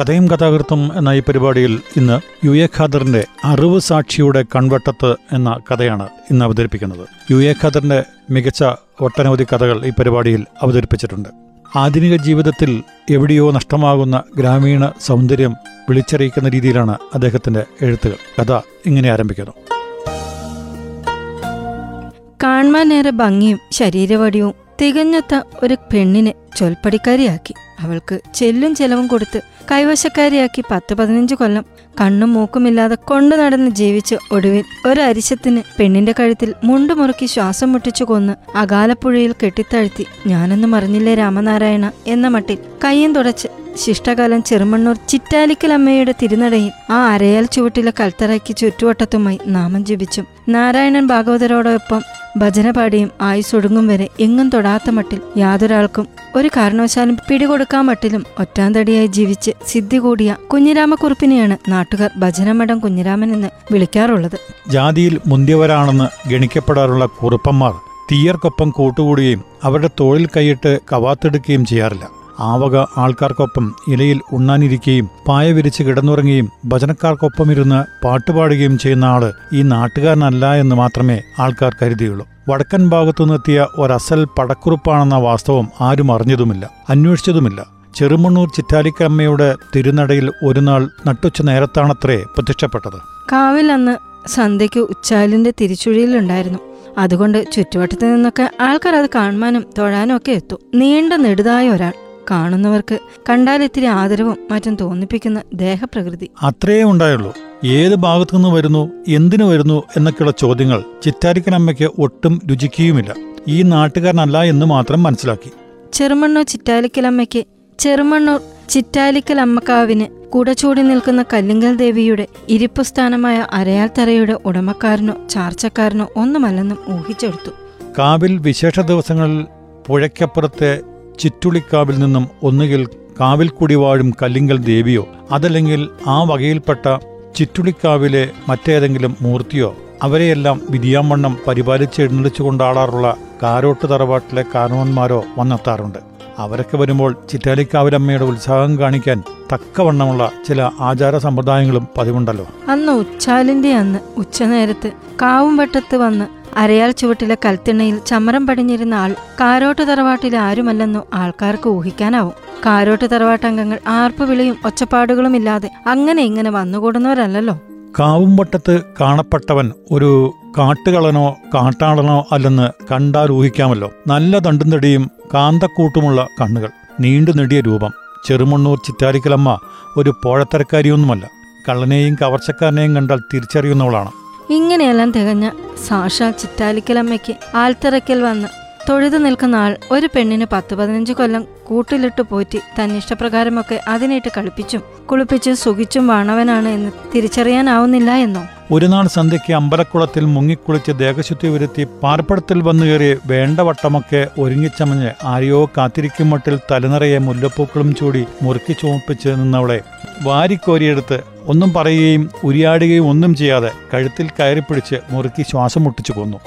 കഥയും കഥാകൃത്തും എന്ന ഈ പരിപാടിയിൽ ഇന്ന് യു എ ഖാദറിന്റെ അറിവ് സാക്ഷിയുടെ കൺവട്ടത്ത് എന്ന കഥയാണ് ഇന്ന് അവതരിപ്പിക്കുന്നത്. യു എ ഖാദറിന്റെ മികച്ച ഒട്ടനവധി കഥകൾ ഈ പരിപാടിയിൽ അവതരിപ്പിച്ചിട്ടുണ്ട്. ആധുനിക ജീവിതത്തിൽ എവിടെയോ നഷ്ടമാകുന്ന ഗ്രാമീണ സൗന്ദര്യം വിളിച്ചറിയിക്കുന്ന രീതിയിലാണ് അദ്ദേഹത്തിന്റെ എഴുത്തുകൾ. കഥ ഇങ്ങനെ ആരംഭിക്കുന്നു. കാണുവാനേറെ ഭംഗിയും ശരീരവടിയും തികഞ്ഞത്ത ഒരു പെണ്ണിനെ ചൊൽപ്പടിക്കാരിയാക്കി. അവൾക്ക് ചെല്ലും ചെലവും കൊടുത്ത് കൈവശക്കാരിയാക്കി പത്ത് പതിനഞ്ച് കൊല്ലം കണ്ണും മൂക്കുമില്ലാതെ കൊണ്ടു നടന്ന് ജീവിച്ച് ഒടുവിൽ ഒരരിശത്തിന് പെണ്ണിന്റെ കഴുത്തിൽ മുണ്ടുമുറുക്കി ശ്വാസം മുട്ടിച്ചു കൊന്ന് അകാലപ്പുഴയിൽ കെട്ടിത്താഴ്ത്തി ഞാനൊന്നും അറിഞ്ഞില്ലേ രാമനാരായണ എന്ന മട്ടിൽ കയ്യും തുടച്ച് ശിഷ്ടകാലം ചെറുമണ്ണൂർ ചിറ്റാലിക്കലമ്മയുടെ തിരുനടയിൽ ആ അരയാൽ ചുവട്ടിലെ കൽത്തറയ്ക്ക് ചുറ്റുവട്ടത്തുമായി നാമം ജപിച്ചും നാരായണൻ ഭാഗവതരോടൊപ്പം ഭജന പാടിയും ആയുസൊടുങ്ങും വരെ എങ്ങും തൊടാത്ത മട്ടിൽ യാതൊരാൾക്കും ഒരു കാരണവശാലും പിടികൊടുക്കാൻ മട്ടിലും ഒറ്റാന്തടിയായി ജീവിച്ച് സിദ്ധി കൂടിയ കുഞ്ഞിരാമക്കുറുപ്പിനെയാണ് നാട്ടുകാർ ഭജനമഠം കുഞ്ഞിരാമൻ എന്ന് വിളിക്കാറുള്ളത്. ജാതിയിൽ മുന്തിയവരാണെന്ന് ഗണിക്കപ്പെടാറുള്ള കുറുപ്പന്മാർ തീയർക്കൊപ്പം കൂട്ടുകൂടുകയും അവരുടെ തൊഴിൽ കൈയിട്ട് കവാത്തെടുക്കുകയും ചെയ്യാറില്ല. ആവക ആൾക്കാർക്കൊപ്പം ഇലയിൽ ഉണ്ണാനിരിക്കുകയും പായ വിരിച്ച് കിടന്നുറങ്ങുകയും ഭജനക്കാർക്കൊപ്പം ഇരുന്ന് പാട്ടുപാടുകയും ചെയ്യുന്ന ആൾ ഈ നാട്ടുകാരനല്ല എന്ന് മാത്രമേ ആൾക്കാർ കരുതിയുള്ളൂ. വടക്കൻ ഭാഗത്തുനിന്നെത്തിയ ഒരസൽ പടക്കുറുപ്പാണെന്ന വാസ്തവം ആരും അറിഞ്ഞതുമില്ല അന്വേഷിച്ചതുമില്ല. ചെറുമണ്ണൂർ ചിറ്റാലിക്കമ്മയുടെ തിരുനടയിൽ ഒരു നാൾ നട്ടുച്ച നേരത്താണത്രേ പ്രത്യക്ഷപ്പെട്ടത്. കാവിൽ അന്ന് സന്ധ്യയ്ക്ക് ഉച്ചാലിന്റെ തിരിച്ചുഴിയിലുണ്ടായിരുന്നു. അതുകൊണ്ട് ചുറ്റുവട്ടത്തു നിന്നൊക്കെ ആൾക്കാർ അത് കാണുവാനും തൊഴാനും ഒക്കെ എത്തും. നീണ്ട നെടുതായ ഒരാൾ. കാണുന്നവർക്ക് കണ്ടാൽ ഇത്തിരി ആദരവും മറ്റും തോന്നിപ്പിക്കുന്ന ദേഹപ്രകൃതി. അത്രയേ ഉണ്ടായുള്ളൂ. ഏത് ഭാഗത്തുനിന്ന് വരുന്നു എന്തിനു വരുന്നു എന്നൊക്കെയുള്ള ചോദ്യങ്ങൾ ചിറ്റാരിക്കനമ്മയ്ക്ക് ഒട്ടും രുചിക്കുകയുമില്ല. ഈ നാട്ടുകാരനല്ല എന്ന് മാത്രം മനസ്സിലാക്കി. ചെറുമണ്ണൂർ ചിറ്റാലിക്കലമ്മയ്ക്ക് ചെറുമണ്ണൂർ ചിറ്റാലിക്കൽ അമ്മക്കാവിന് കൂടച്ചൂടി നിൽക്കുന്ന കല്ലിങ്കൽ ദേവിയുടെ ഇരിപ്പു സ്ഥാനമായ അരയാൽത്തറയുടെ ഉടമക്കാരനോ ചാർച്ചക്കാരനോ ഒന്നുമല്ലെന്നും ഊഹിച്ചെടുത്തു. കാവിൽ വിശേഷ ദിവസങ്ങളിൽ പുഴയ്ക്കപ്പുറത്തെ ചിറ്റുളിക്കാവിൽ നിന്നും ഒന്നുകിൽ കാവിൽ കുടിവാഴും കല്ലിങ്കൽ ദേവിയോ അതല്ലെങ്കിൽ ആ വകയിൽപ്പെട്ട ചിറ്റുളിക്കാവിലെ മറ്റേതെങ്കിലും മൂർത്തിയോ അവരെയെല്ലാം വിധിയാമണ്ണം പരിപാലിച്ച് എഴുന്നള്ളിച്ചു കൊണ്ടാടാറുള്ള കാരോട്ട് തറവാട്ടിലെ കാരണവന്മാരോ വന്നെത്താറുണ്ട്. അവരൊക്കെ വരുമ്പോൾ ചിറ്റാലിക്കാവിലമ്മയുടെ ഉത്സാഹം കാണിക്കാൻ തക്കവണ്ണമുള്ള ചില ആചാര സമ്പ്രദായങ്ങളും പതിവുണ്ടല്ലോ. അന്ന് ഉച്ചാലിന്റെ അന്ന് ഉച്ചനേരത്ത് കാവുംവട്ടത്ത് വന്ന് അരയാൽ ചുവട്ടിലെ കൽത്തിണ്ണയിൽ ചമരം പടിഞ്ഞിരുന്ന ആൾ കാരോട്ട് തറവാട്ടിലെ ആരുമല്ലെന്നു ആൾക്കാർക്ക് ഊഹിക്കാനാവും. കാരോട്ട് തറവാട്ടംഗങ്ങൾ ആർപ്പുവിളിയും ഒച്ചപ്പാടുകളും ഇല്ലാതെ അങ്ങനെ ഇങ്ങനെ വന്നുകൂടുന്നവരല്ലല്ലോ. കാവുംവട്ടത്ത് കാണപ്പെട്ടവൻ ഒരു കാട്ടുകളനോ കാട്ടാളനോ അല്ലെന്ന് കണ്ടാൽ ഊഹിക്കാമല്ലോ. നല്ല തണ്ടും തടിയും കാന്തക്കൂട്ടുമുള്ള കണ്ണുകൾ. നീണ്ടു നെടിയ രൂപം. ചെറുമണ്ണൂർ ചിറ്റാരിക്കലമ്മ ഒരു പോഴത്തരക്കാരിയൊന്നുമല്ല. കള്ളനെയും കവർച്ചക്കാരനെയും കണ്ടാൽ തിരിച്ചറിയുന്നവളാണ്. ഇങ്ങനെയെല്ലാം തികഞ്ഞ സാക്ഷാ ചിറ്റാലിക്കലമ്മയ്ക്ക് ആൽത്തിറക്കൽ വന്ന് തൊഴുതു നിൽക്കുന്ന ആൾ ഒരു പെണ്ണിന് പത്ത് പതിനഞ്ച് കൊല്ലം കൂട്ടിലിട്ട് പോറ്റി തന്നിഷ്ടപ്രകാരമൊക്കെ അതിനിട്ട് കളിപ്പിച്ചും കുളിപ്പിച്ചും സുഖിച്ചും വാണവനാണ് എന്ന് തിരിച്ചറിയാനാവുന്നില്ല എന്നോ? ഒരു നാൾ സന്ധ്യയ്ക്ക് അമ്പലക്കുളത്തിൽ മുങ്ങിക്കുളിച്ച് ദേഹശുദ്ധി വരുത്തി പാർപ്പടത്തിൽ വന്നു കയറി വേണ്ടവട്ടമൊക്കെ ഒരുങ്ങിച്ചമഞ്ഞ് ആരെയോ കാത്തിരിക്കും മട്ടിൽ തലനിറയെ മുല്ലപ്പൂക്കളും ചൂടി മുറുക്കി ചുമപ്പിച്ച് നിന്നവളെ വാരിക്കോരിയെടുത്ത് ഒന്നും പറയുകയും ഉരിയാടുകയും ഒന്നും ചെയ്യാതെ കഴുത്തിൽ കയറിപ്പിടിച്ച് മുറുക്കി ശ്വാസം മുട്ടിച്ചു കൊന്നു.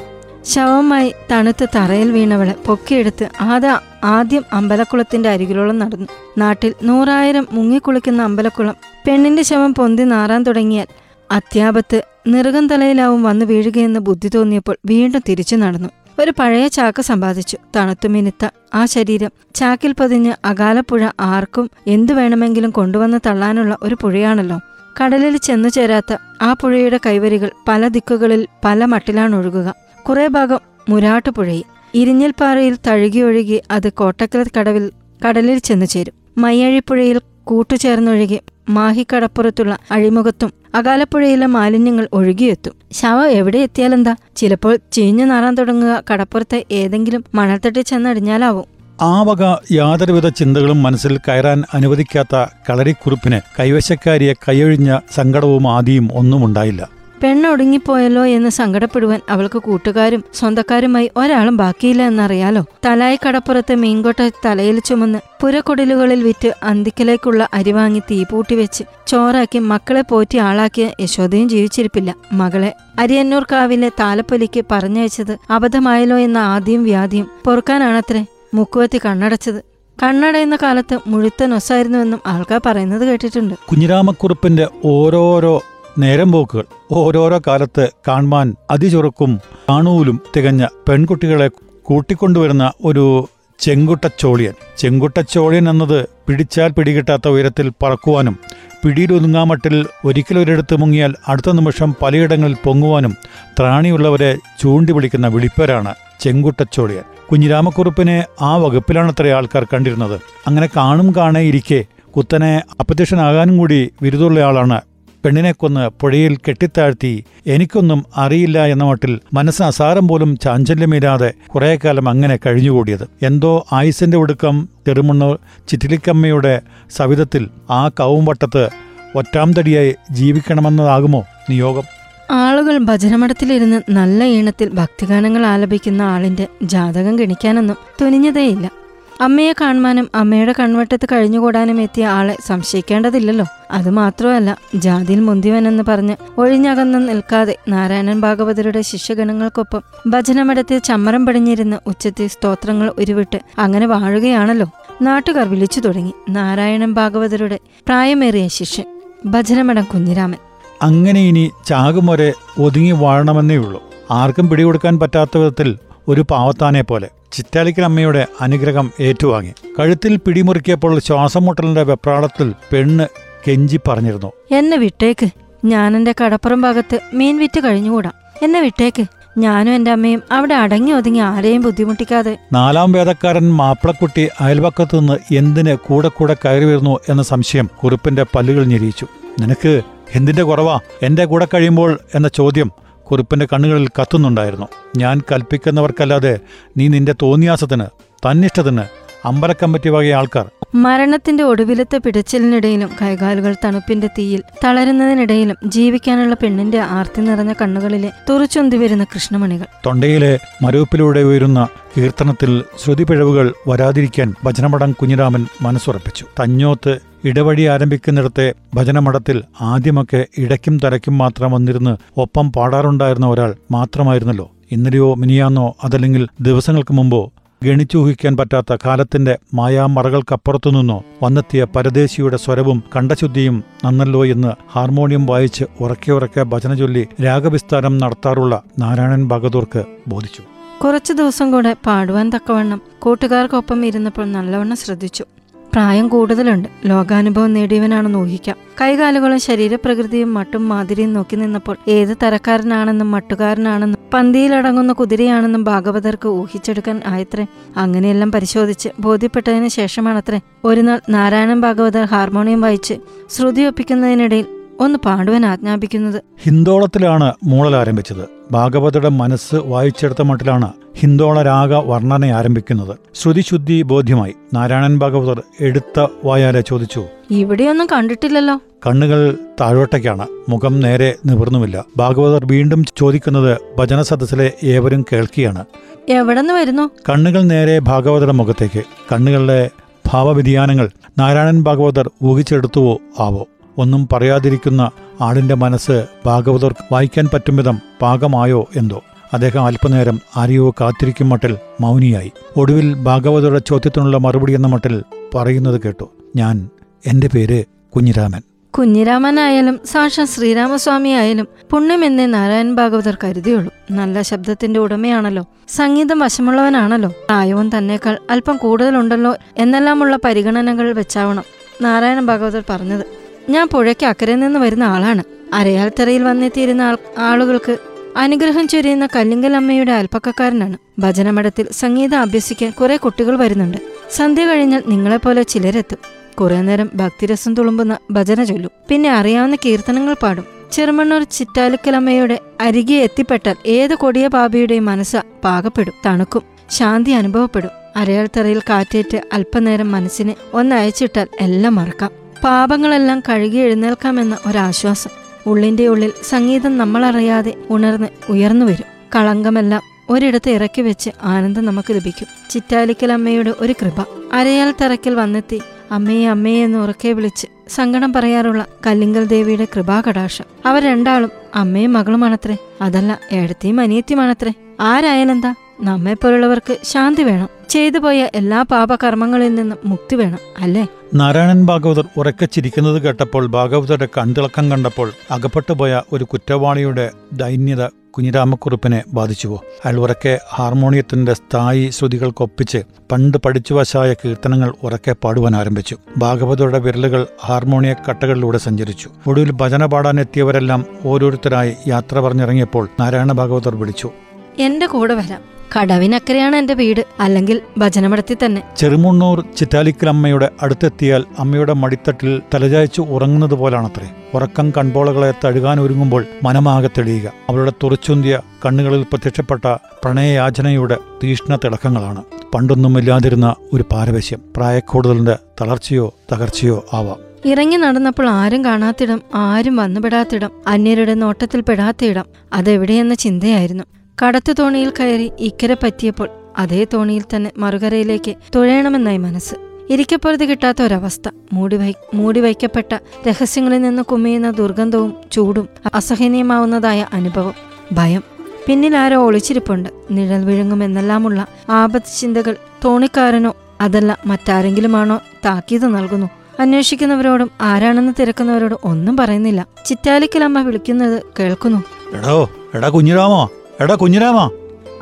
ശവമായി തണുത്ത് തറയിൽ വീണവളെ പൊക്കിയെടുത്ത് ആദാ ആദ്യം അമ്പലക്കുളത്തിന്റെ അരികിലോളം നടന്നു. നാട്ടിൽ നൂറായിരം മുങ്ങിക്കുളിക്കുന്ന അമ്പലക്കുളം പെണ്ണിന്റെ ശവം പൊന്തി നാറാൻ തുടങ്ങിയാൽ അത്യാപത്ത് നിറകം തലയിലാവും വന്നു വീഴുകയെന്ന് ബുദ്ധി തോന്നിയപ്പോൾ വീണ്ടും തിരിച്ചു നടന്നു. ഒരു പഴയ ചാക്ക് സമ്പാദിച്ചു. തണുത്തു മിനുത്ത ആ ശരീരം. ചാക്കിൽ പതിഞ്ഞ് അകാലപ്പുഴ ആർക്കും എന്തു വേണമെങ്കിലും കൊണ്ടുവന്ന് തള്ളാനുള്ള ഒരു പുഴയാണല്ലോ. കടലിൽ ചെന്നു ചേരാത്ത ആ പുഴയുടെ കൈവരികൾ പല ദിക്കുകളിൽ പല മട്ടിലാണ് ഒഴുകുക കുറെ ഭാഗം മുരാട്ടുപുഴയിൽ ഇരിഞ്ഞൽപ്പാറയിൽ തഴുകിയൊഴുകി അത് കോട്ടക്കൽ കടവിൽ കടലിൽ ചെന്നു ചേരും. മയ്യഴിപ്പുഴയിൽ കൂട്ടുചേർന്നൊഴുകി മാഹിക്കടപ്പുറത്തുള്ള അഴിമുഖത്തും അകാലപ്പുഴയിലെ മാലിന്യങ്ങൾ ഒഴുകിയെത്തും. ശവം എവിടെ എത്തിയാലെന്താ? ചിലപ്പോൾ ചീഞ്ഞു നാറാൻ തുടങ്ങുക കടപ്പുറത്തെ ഏതെങ്കിലും മണൽത്തട്ടിൽ ചെന്നടിഞ്ഞാലാവും. ആ വക യാതൊരുവിധ ചിന്തകളും മനസ്സിൽ കയറാൻ അനുവദിക്കാത്ത കളരിക്കുറിപ്പിന് കൈവശക്കാരിയെ കൈയൊഴിഞ്ഞ സങ്കടവും ആദിയും ഒന്നും ഉണ്ടായില്ല പെണ്ണൊടുങ്ങിപ്പോയല്ലോ എന്ന് സങ്കടപ്പെടുവാൻ അവൾക്ക് കൂട്ടുകാരും സ്വന്തക്കാരുമായി ഒരാളും ബാക്കിയില്ല എന്നറിയാലോ? തലായി കടപ്പുറത്തെ മീൻകൊട്ട തലയിൽ ചുമന്ന് പുരക്കൊടലുകളിൽ വിറ്റ് അന്തിക്കലേക്കുള്ള അരി വാങ്ങി തീപൂട്ടി വെച്ച് ചോറാക്കി മക്കളെ പോറ്റി ആളാക്കിയ യശോദയും ജീവിച്ചിരിപ്പില്ല. മകളെ അരിയന്നൂർക്കാവിലെ താലപ്പൊലിക്ക് പറഞ്ഞയച്ചത് അബദ്ധമായല്ലോ എന്ന ആദ്യം വ്യാധിയും പൊറുക്കാനാണത്രേ മുക്കുവത്തി കണ്ണടച്ചത്. കണ്ണടയുന്ന കാലത്ത് മുഴുത്ത നൊസായിരുന്നുവെന്നും ആൾക്കാർ പറയുന്നത് കേട്ടിട്ടുണ്ട്. കുഞ്ഞിരാമക്കുറുപ്പിന്റെ ഓരോരോ നേരം പോക്കുകൾ. ഓരോരോ കാലത്ത് കാണുവാൻ അതിചുറുക്കും കാണൂലും തികഞ്ഞ പെൺകുട്ടികളെ കൂട്ടിക്കൊണ്ടുവരുന്ന ഒരു ചെങ്കുട്ടച്ചോളിയൻ. ചെങ്കുട്ടച്ചോളിയൻ എന്നത് പിടിച്ചാൽ പിടികിട്ടാത്ത ഉയരത്തിൽ പറക്കുവാനും പിടിയിലൊതുങ്ങാമട്ടിൽ ഒരിക്കലൊരിടത്ത് മുങ്ങിയാൽ അടുത്ത നിമിഷം പലയിടങ്ങളിൽ പൊങ്ങുവാനും ത്രാണിയുള്ളവരെ ചൂണ്ടി വിളിക്കുന്ന വിളിപ്പേരാണ് ചെങ്കുട്ടച്ചോളിയൻ. കുഞ്ഞിരാമക്കുറുപ്പിനെ ആ വകുപ്പിലാണത്രേ ആൾക്കാർ കണ്ടിരുന്നത്. അങ്ങനെ കാണും കാണേ ഇരിക്കെ കുത്തനെ അപ്രത്യക്ഷനാകാനും കൂടി വിരുദുള്ളയാളാണ് പെണ്ണിനെ കൊന്ന് പുഴയിൽ കെട്ടിത്താഴ്ത്തി എനിക്കൊന്നും അറിയില്ല എന്ന മട്ടിൽ മനസ്സിന് അസാരം പോലും ചാഞ്ചല്യമില്ലാതെ കുറേ കാലം അങ്ങനെ കഴിഞ്ഞുകൂടിയത്. എന്തോ ആയുസിന്റെ ഒടുക്കം ചെറുമണ്ണൂർ ചിറ്റിലിക്കമ്മയുടെ സവിധത്തിൽ ആ കവുംവട്ടത്ത് ഒറ്റാം തടിയായി ജീവിക്കണമെന്നതാകുമോ നിയോഗം? ആളുകൾ ഭജനമഠത്തിലിരുന്ന് നല്ല ഈണത്തിൽ ഭക്തിഗാനങ്ങൾ ആലപിക്കുന്ന ആളിന്റെ ജാതകം ഗണിക്കാനൊന്നും തുനിഞ്ഞതേയില്ല. അമ്മയെ കാണുവാനും അമ്മയുടെ കൺവട്ടത്ത് കഴിഞ്ഞുകൂടാനും എത്തിയ ആളെ സംശയിക്കേണ്ടതില്ലല്ലോ. അത് അതുമാത്രമല്ല ജാതിയിൽ മുന്തിവനെന്ന് പറഞ്ഞ് ഒഴിഞ്ഞകന്ന് നിൽക്കാതെ നാരായണൻ ഭാഗവതരുടെ ശിഷ്യഗണങ്ങൾക്കൊപ്പം ഭജനമടത്തിൽ ചമ്മരം പടിഞ്ഞിരുന്ന് ഉച്ചത്തിൽ സ്തോത്രങ്ങൾ ഉരുവിട്ട് അങ്ങനെ വാഴുകയാണല്ലോ. നാട്ടുകാർ വിളിച്ചു തുടങ്ങി നാരായണൻ ഭാഗവതരുടെ പ്രായമേറിയ ശിഷ്യൻ ഭജനമടം കുഞ്ഞിരാമൻ. അങ്ങനെ ഇനി ചാകും ഒതുങ്ങി വാഴണമെന്നേ ഉള്ളൂ. ആർക്കും പിടികൊടുക്കാൻ പറ്റാത്ത വിധത്തിൽ ഒരു പാവത്താനെ പോലെ. ചിറ്റാലിക്കൽ അമ്മയുടെ അനുഗ്രഹം ഏറ്റുവാങ്ങി. കഴുത്തിൽ പിടിമുറുക്കിയപ്പോൾ ശ്വാസം മുട്ടലിന്റെ വെപ്രാളത്തിൽ പെണ്ണ് കെഞ്ചി പറഞ്ഞിരുന്നു. എന്നെ വിട്ടേക്ക്. ഞാനെന്റെ കടപ്പുറം ഭാഗത്ത് മീൻ വിറ്റ് കഴിഞ്ഞുകൂടാ. എന്നെ വിട്ടേക്ക്. ഞാനും എന്റെ അമ്മയും അവിടെ അടങ്ങി ഒതുങ്ങി ആരെയും ബുദ്ധിമുട്ടിക്കാതെ. നാലാം വേദക്കാരൻ മാപ്പിളക്കുട്ടി അയൽവക്കത്തുനിന്ന് എന്തിന് കൂടെ കൂടെ കയറി വരുന്നു എന്ന സംശയം കുറിപ്പിന്റെ പല്ലുകൾ ഞെരിയിച്ചു. നിനക്ക് എന്തിന്റെ കുറവാ? എന്റെ കൂടെ കഴിയുമ്പോൾ എന്ന ചോദ്യം കുറിപ്പിന്റെ കണ്ണുകളിൽ കത്തുന്നുണ്ടായിരുന്നു. ഞാൻ കൽപ്പിക്കുന്നവർക്കല്ലാതെ നീ നിന്റെ തോന്നിയാസത്തിന് തന്നിഷ്ടത്തിന് അമ്പലക്കമ്പറ്റി വകയ ആൾക്കാർ മരണത്തിന്റെ ഒടുവിലത്തെ പിടച്ചിലിനിടയിലും കൈകാലുകൾ തണുപ്പിന്റെ തീയിൽ തളരുന്നതിനിടയിലും ജീവിക്കാനുള്ള പെണ്ണിന്റെ ആർത്തി നിറഞ്ഞ കണ്ണുകളിലെ തുറച്ചൊന്തി വരുന്ന കൃഷ്ണമണികൾ. തൊണ്ടയിലെ മരൂപ്പിലൂടെ ഉയരുന്ന കീർത്തനത്തിൽ ശ്രുതിപിഴവുകൾ വരാതിരിക്കാൻ ഭജനമടം കുഞ്ഞിരാമൻ മനസ്സുറപ്പിച്ചു. തഞ്ഞോത്ത് ഇടവഴി ആരംഭിക്കുന്നിടത്തെ ഭജനമഠത്തിൽ ആദ്യമൊക്കെ ഇടയ്ക്കും തലയ്ക്കും മാത്രം വന്നിരുന്ന് ഒപ്പം പാടാറുണ്ടായിരുന്ന ഒരാൾ മാത്രമായിരുന്നല്ലോ. ഇന്നലെയോ മിനിയാന്നോ അതല്ലെങ്കിൽ ദിവസങ്ങൾക്ക് മുമ്പോ ഗണിച്ചൂഹിക്കാൻ പറ്റാത്ത കാലത്തിന്റെ മായാമറകൾക്കപ്പുറത്തു നിന്നോ വന്നെത്തിയ പരദേശിയുടെ സ്വരവും കണ്ടശുദ്ധിയും നന്നല്ലോ എന്ന് ഹാർമോണിയം വായിച്ച് ഉറക്കെ ഉറക്കെ ഭജന ചൊല്ലി രാഗവിസ്താരം നടത്താറുള്ള നാരായണൻ ബഹദൂർക്ക് ബോധിച്ചു. കുറച്ചു ദിവസം കൂടെ പാടുവാൻ തക്കവണ്ണം കൂട്ടുകാർക്കൊപ്പം ഇരുന്നപ്പോൾ നല്ലവണ്ണം ശ്രദ്ധിച്ചു. പ്രായം കൂടുതലുണ്ട്. ലോകാനുഭവം നേടിയവനാണെന്ന് ഊഹിക്കാം. കൈകാലുകളും ശരീരപ്രകൃതിയും മട്ടും മാതിരിയും നോക്കി നിന്നപ്പോൾ ഏത് തരക്കാരനാണെന്നും മട്ടുകാരനാണെന്നും പന്തിയിലടങ്ങുന്ന കുതിരയാണെന്നും ഭാഗവതർക്ക് ഊഹിച്ചെടുക്കാൻ ആയത്രേ. അങ്ങനെയെല്ലാം പരിശോധിച്ച് ബോധ്യപ്പെട്ടതിന് ശേഷമാണത്രേ. ഒരുനാൾ നാരായണൻ ഭാഗവതർ ഹാർമോണിയം വായിച്ച് ശ്രുതി ഒപ്പിക്കുന്നതിനിടയിൽ ഒന്ന് പാണ്ഡുവൻ ആജ്ഞാപിക്കുന്നത്. ഹിന്ദോളത്തിലാണ് മൂളൽ ആരംഭിച്ചത്. ഭാഗവതയുടെ മനസ്സ് വായിച്ചെടുത്ത മട്ടിലാണ് ഹിന്ദോള രാഗ വർണന ആരംഭിക്കുന്നത്. ശ്രുതിശുദ്ധി ബോധ്യമായി. നാരായണൻ ഭാഗവതർ എടുത്ത വായാലെ ചോദിച്ചു. ഇവിടെയൊന്നും കണ്ടിട്ടില്ലല്ലോ. കണ്ണുകൾ താഴോട്ടേക്കാണ്. മുഖം നേരെ നിവർന്നുമില്ല. ഭാഗവതർ വീണ്ടും ചോദിക്കുന്നത് ഭജന സദസ്സിലെ ഏവരും കേൾക്കുകയാണ് എവിടെന്ന് വരുന്നു? കണ്ണുകൾ നേരെ ഭാഗവതരുടെ മുഖത്തേക്ക്. കണ്ണുകളുടെ ഭാവവ്യതിയാനങ്ങൾ നാരായണൻ ഭാഗവതർ ഊഹിച്ചെടുത്തുവോ ആവോ? ഒന്നും പറയാതിരിക്കുന്ന ആളിന്റെ മനസ്സ് ഭാഗവതർ വായിക്കാൻ പറ്റും വിധം പാകമായോ എന്തോ. അദ്ദേഹം അല്പനേരം ആരെയോ കാത്തിരിക്കും മട്ടിൽ മൗനിയായി. ഒടുവിൽ ഭാഗവതരുടെ ചോദ്യത്തിനുള്ള മറുപടി എന്ന മട്ടിൽ പറയുന്നത് കേട്ടു. ഞാൻ എന്റെ പേര് കുഞ്ഞിരാമൻ. കുഞ്ഞിരാമനായാലും സാക്ഷാ ശ്രീരാമസ്വാമി ആയാലും പുണ്യമെന്നേ നാരായണൻ ഭാഗവതർ കരുതിയുള്ളൂ. നല്ല ശബ്ദത്തിന്റെ ഉടമയാണല്ലോ. സംഗീതം വശമുള്ളവനാണല്ലോ. പ്രായവും തന്നേക്കാൾ അല്പം കൂടുതലുണ്ടല്ലോ എന്നെല്ലാമുള്ള പരിഗണനകൾ വെച്ചാവണം നാരായണ ഭാഗവതർ പറഞ്ഞത്. ഞാൻ പുഴയ്ക്ക് അക്കരെ നിന്ന് വരുന്ന ആളാണ്. അരയാൽത്തറയിൽ വന്നെത്തിയിരുന്ന ആളുകൾക്ക് അനുഗ്രഹം ചൊരിയുന്ന കല്ലിങ്കൽ അമ്മയുടെ അൽപ്പക്കക്കാരനാണ് ഭജനമഠത്തിൽ സംഗീതം അഭ്യസിക്കാൻ കുറെ കുട്ടികൾ വരുന്നുണ്ട്. സന്ധ്യ കഴിഞ്ഞാൽ നിങ്ങളെപ്പോലെ ചിലരെത്തും. കുറേ നേരം ഭക്തിരസം തുളുമ്പുന്ന ഭജന ചൊല്ലും. പിന്നെ അറിയാവുന്ന കീർത്തനങ്ങൾ പാടും. ചെറുമണ്ണൂർ ചിറ്റാലുക്കലമ്മയുടെ അരികെ എത്തിപ്പെട്ടാൽ ഏത് കൊടിയ പാപിയുടെയും മനസ്സ് പാകപ്പെടും തണുക്കും ശാന്തി അനുഭവപ്പെടും. അരയാൽത്തറയിൽ കാറ്റേറ്റ് അല്പനേരം മനസ്സിനെ ഒന്നയച്ചിട്ടാൽ എല്ലാം മറക്കാം. പാപങ്ങളെല്ലാം കഴുകി എഴുന്നേൽക്കാമെന്ന ഒരാശ്വാസം. ഉള്ളിന്റെ ഉള്ളിൽ സംഗീതം നമ്മളറിയാതെ ഉണർന്ന് ഉയർന്നു വരും. കളങ്കമെല്ലാം ഒരിടത്ത് ഇറക്കി വെച്ച് ആനന്ദം നമുക്ക് ലഭിക്കും. ചിറ്റാലിക്കൽ അമ്മയുടെ ഒരു കൃപ. അരയാൽ തറയ്ക്കൽ വന്നെത്തി. അമ്മയെ അമ്മയെ എന്ന് ഉറക്കെ വിളിച്ച് സങ്കടം പറയാറുള്ള കല്ലിങ്കൽ ദേവിയുടെ കൃപാകടാക്ഷം. അവർ രണ്ടാളും അമ്മയും മകളുമാണത്രേ. അതല്ല ഏടത്തിയും അനിയത്തിയുമാണത്രേ. ആരായാലെന്താ? നമ്മെപ്പോലുള്ളവർക്ക് ശാന്തി വേണം. ചെയ്തു പോയ എല്ലാ പാപകർമ്മങ്ങളിൽ നിന്നും മുക്തി വേണം അല്ലേ? നാരായണൻ ഭാഗവതർ ഉറക്കെ ചിരിക്കുന്നത് കേട്ടപ്പോൾ ഭാഗവതരുടെ കണ്ടിളക്കം കണ്ടപ്പോൾ അകപ്പെട്ടുപോയ ഒരു കുറ്റവാളിയുടെ ദൈന്യത കുഞ്ഞിരാമക്കുറുപ്പിനെ ബാധിച്ചുവോ? അയാൾ ഉറക്കെ ഹാർമോണിയത്തിന്റെ സ്ഥായി ശ്രുതികൾക്കൊപ്പിച്ച് പണ്ട് പഠിച്ചുവശായ കീർത്തനങ്ങൾ ഉറക്കെ പാടുവാൻ ആരംഭിച്ചു. ഭാഗവതരുടെ വിരലുകൾ ഹാർമോണിയ കട്ടകളിലൂടെ സഞ്ചരിച്ചു. ഒടുവിൽ ഭജന പാടാനെത്തിയവരെല്ലാം ഓരോരുത്തരായി യാത്ര പറഞ്ഞിറങ്ങിയപ്പോൾ നാരായണ ഭാഗവതർ വിളിച്ചു. എന്റെ കൂടെ വരാം. കടവിനക്കരയാണ് എന്റെ വീട്. അല്ലെങ്കിൽ ഭജനമടത്തിൽ തന്നെ. ചെറുമുണ്ണൂർ ചിറ്റാലിക്കൽ അമ്മയുടെ അടുത്തെത്തിയാൽ അമ്മയുടെ മടിത്തട്ടിൽ തലചായ്ച്ചു ഉറങ്ങുന്നത് പോലാണത്രേ. ഉറക്കം കൺപോളകളെ തഴുകാൻ ഒരുങ്ങുമ്പോൾ മനമാകെ തെളിയുക. അവളുടെ തുറച്ചുന്തിയ കണ്ണുകളിൽ പ്രത്യക്ഷപ്പെട്ട പ്രണയയാചനയുടെ തീഷ്ണ തിളക്കങ്ങളാണ്. പണ്ടൊന്നുമില്ലാതിരുന്ന ഒരു പാരവശ്യം. പ്രായക്കൂടുതലിന്റെ തളർച്ചയോ തകർച്ചയോ ആവാം. ഇറങ്ങി നടന്നപ്പോൾ ആരും കാണാത്തിടം ആരും വന്നുപെടാത്തിടം അന്യരുടെ നോട്ടത്തിൽ പെടാത്തിടം അതെവിടെയെന്ന ചിന്തയായിരുന്നു. കടത്തു തോണിയിൽ കയറി ഇക്കരെ പറ്റിയപ്പോൾ അതേ തോണിയിൽ തന്നെ മറുകരയിലേക്ക് തുഴയണമെന്നായി മനസ്സ്. ഇരിക്കപ്പുറത്ത് കിട്ടാത്ത ഒരവസ്ഥ. മൂടി വൈ മൂടി വയ്ക്കപ്പെട്ട രഹസ്യങ്ങളിൽ നിന്ന് കുമിയുന്ന ദുർഗന്ധവും ചൂടും അസഹനീയമാവുന്നതായ അനുഭവം. ഭയം. പിന്നിൽ ആരോ ഒളിച്ചിരിപ്പുണ്ട്. നിഴൽ വിഴുങ്ങുമെന്നെല്ലാമുള്ള ആപത്ത് ചിന്തകൾ തോണിക്കാരനോ അതല്ല മറ്റാരെങ്കിലുമാണോ താക്കീത് നൽകുന്നു. അന്വേഷിക്കുന്നവരോടും ആരാണെന്ന് തിരക്കുന്നവരോടും ഒന്നും പറയുന്നില്ല. ചിറ്റാലിക്കലമ്മ വിളിക്കുന്നത് കേൾക്കുന്നു. എടോ എടാ കുഞ്ഞിരാമോ? എടാ കുഞ്ഞിരാമാ.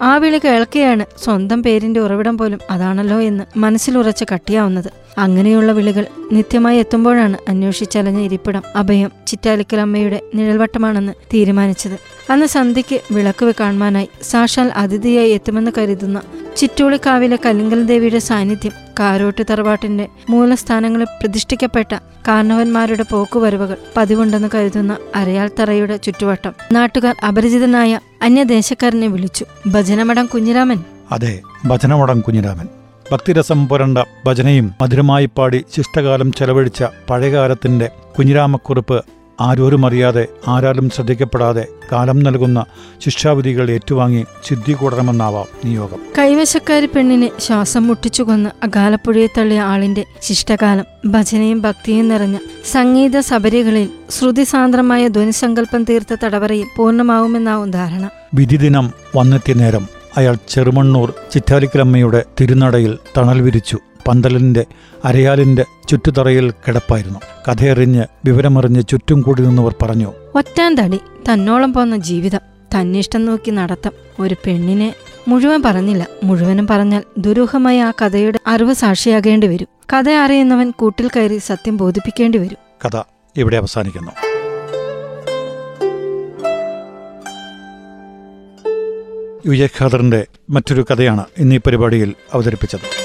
ആ വിളി കേൾക്കുകയാണ് സ്വന്തം പേരിന്റെ ഉറവിടം പോലും അതാണല്ലോ എന്ന് മനസ്സിലുറച്ച് കട്ടിയാവുന്നത്. അങ്ങനെയുള്ള വിളികൾ നിത്യമായി എത്തുമ്പോഴാണ് അന്വേഷിച്ചലഞ്ഞ ഇരിപ്പിടം അഭയം ചിറ്റാലിക്കൽ അമ്മയുടെ നിഴൽവട്ടമാണെന്ന് തീരുമാനിച്ചത്. അന്ന് സന്ധ്യയ്ക്ക് വിളക്ക് കാണുവാനായി സാക്ഷാൽ അതിഥിയായി എത്തുമെന്ന് കരുതുന്ന ചിറ്റൂളിക്കാവിലെ കലിങ്കൽ ദേവിയുടെ സാന്നിധ്യം കാരോട്ട് തറവാട്ടിന്റെ മൂലസ്ഥാനങ്ങളിൽ പ്രതിഷ്ഠിക്കപ്പെട്ട കാർണവന്മാരുടെ പോക്കുവരവുകൾ പതിവുണ്ടെന്ന് കരുതുന്ന അരയാൽ തറയുടെ ചുറ്റുവട്ടം നാട്ടുകാർ അപരിചിതനായ അന്യദേശക്കാരനെ വിളിച്ചു ഭജനമടം കുഞ്ഞിരാമൻ. അതെ ഭജനമടം കുഞ്ഞിരാമൻ. ഭക്തിരസം പുരണ്ട ഭജനയും മധുരമായി പാടി ശിഷ്ടകാലം ചെലവഴിച്ച പഴയകാലത്തിന്റെ കുഞ്ഞിരാമക്കുറിപ്പ് ആരോരും അറിയാതെ ആരാലും ശ്രദ്ധിക്കപ്പെടാതെ കാലം നൽകുന്ന ശിക്ഷാവിധികൾ ഏറ്റുവാങ്ങി സിദ്ധി കൂടണമെന്നാവാം നിയോഗം. കൈവശക്കാരി പെണ്ണിനെ ശ്വാസം മുട്ടിച്ചു കൊന്ന് അകാലപ്പുഴയെ തള്ളിയ ആളിന്റെ ശിഷ്ടകാലം ഭജനയും ഭക്തിയും നിറഞ്ഞ സംഗീത സബരികളിൽ ശ്രുതിസാന്ദ്രമായ ധ്വനിസങ്കല്പം തീർത്ത തടവറയിൽ പൂർണമാവുമെന്നാവും ധാരണ. വിധിദിനം വന്നെത്തിയ നേരം അയാൾ ചെറുമണ്ണൂർ ചിറ്റാലിക്കലമ്മയുടെ തിരുനടയിൽ തണൽ വിരിച്ചു. പന്തലിന്റെ അരയാലിന്റെ ചുറ്റുതറയിൽ കിടപ്പായിരുന്നു. കഥയറിഞ്ഞ് വിവരമറിഞ്ഞ് ചുറ്റും കൂടി നിന്നവർ പറഞ്ഞു ഒറ്റാൻ തടി തന്നോളം പോന്ന ജീവിതം തന്നിഷ്ടം നോക്കി നടത്തം. ഒരു പെണ്ണിനെ മുഴുവൻ പറഞ്ഞില്ല. മുഴുവനും പറഞ്ഞാൽ ദുരൂഹമായി ആ കഥയുടെ അറിവ് സാക്ഷിയാകേണ്ടി വരും. കഥ അറിയുന്നവൻ കൂട്ടിൽ കയറി സത്യം ബോധിപ്പിക്കേണ്ടി വരും. കഥ ഇവിടെ അവസാനിക്കുന്നു. വിജയഖാദറിന്റെ മറ്റൊരു കഥയാണ് ഇന്നീ പരിപാടിയിൽ അവതരിപ്പിച്ചത്.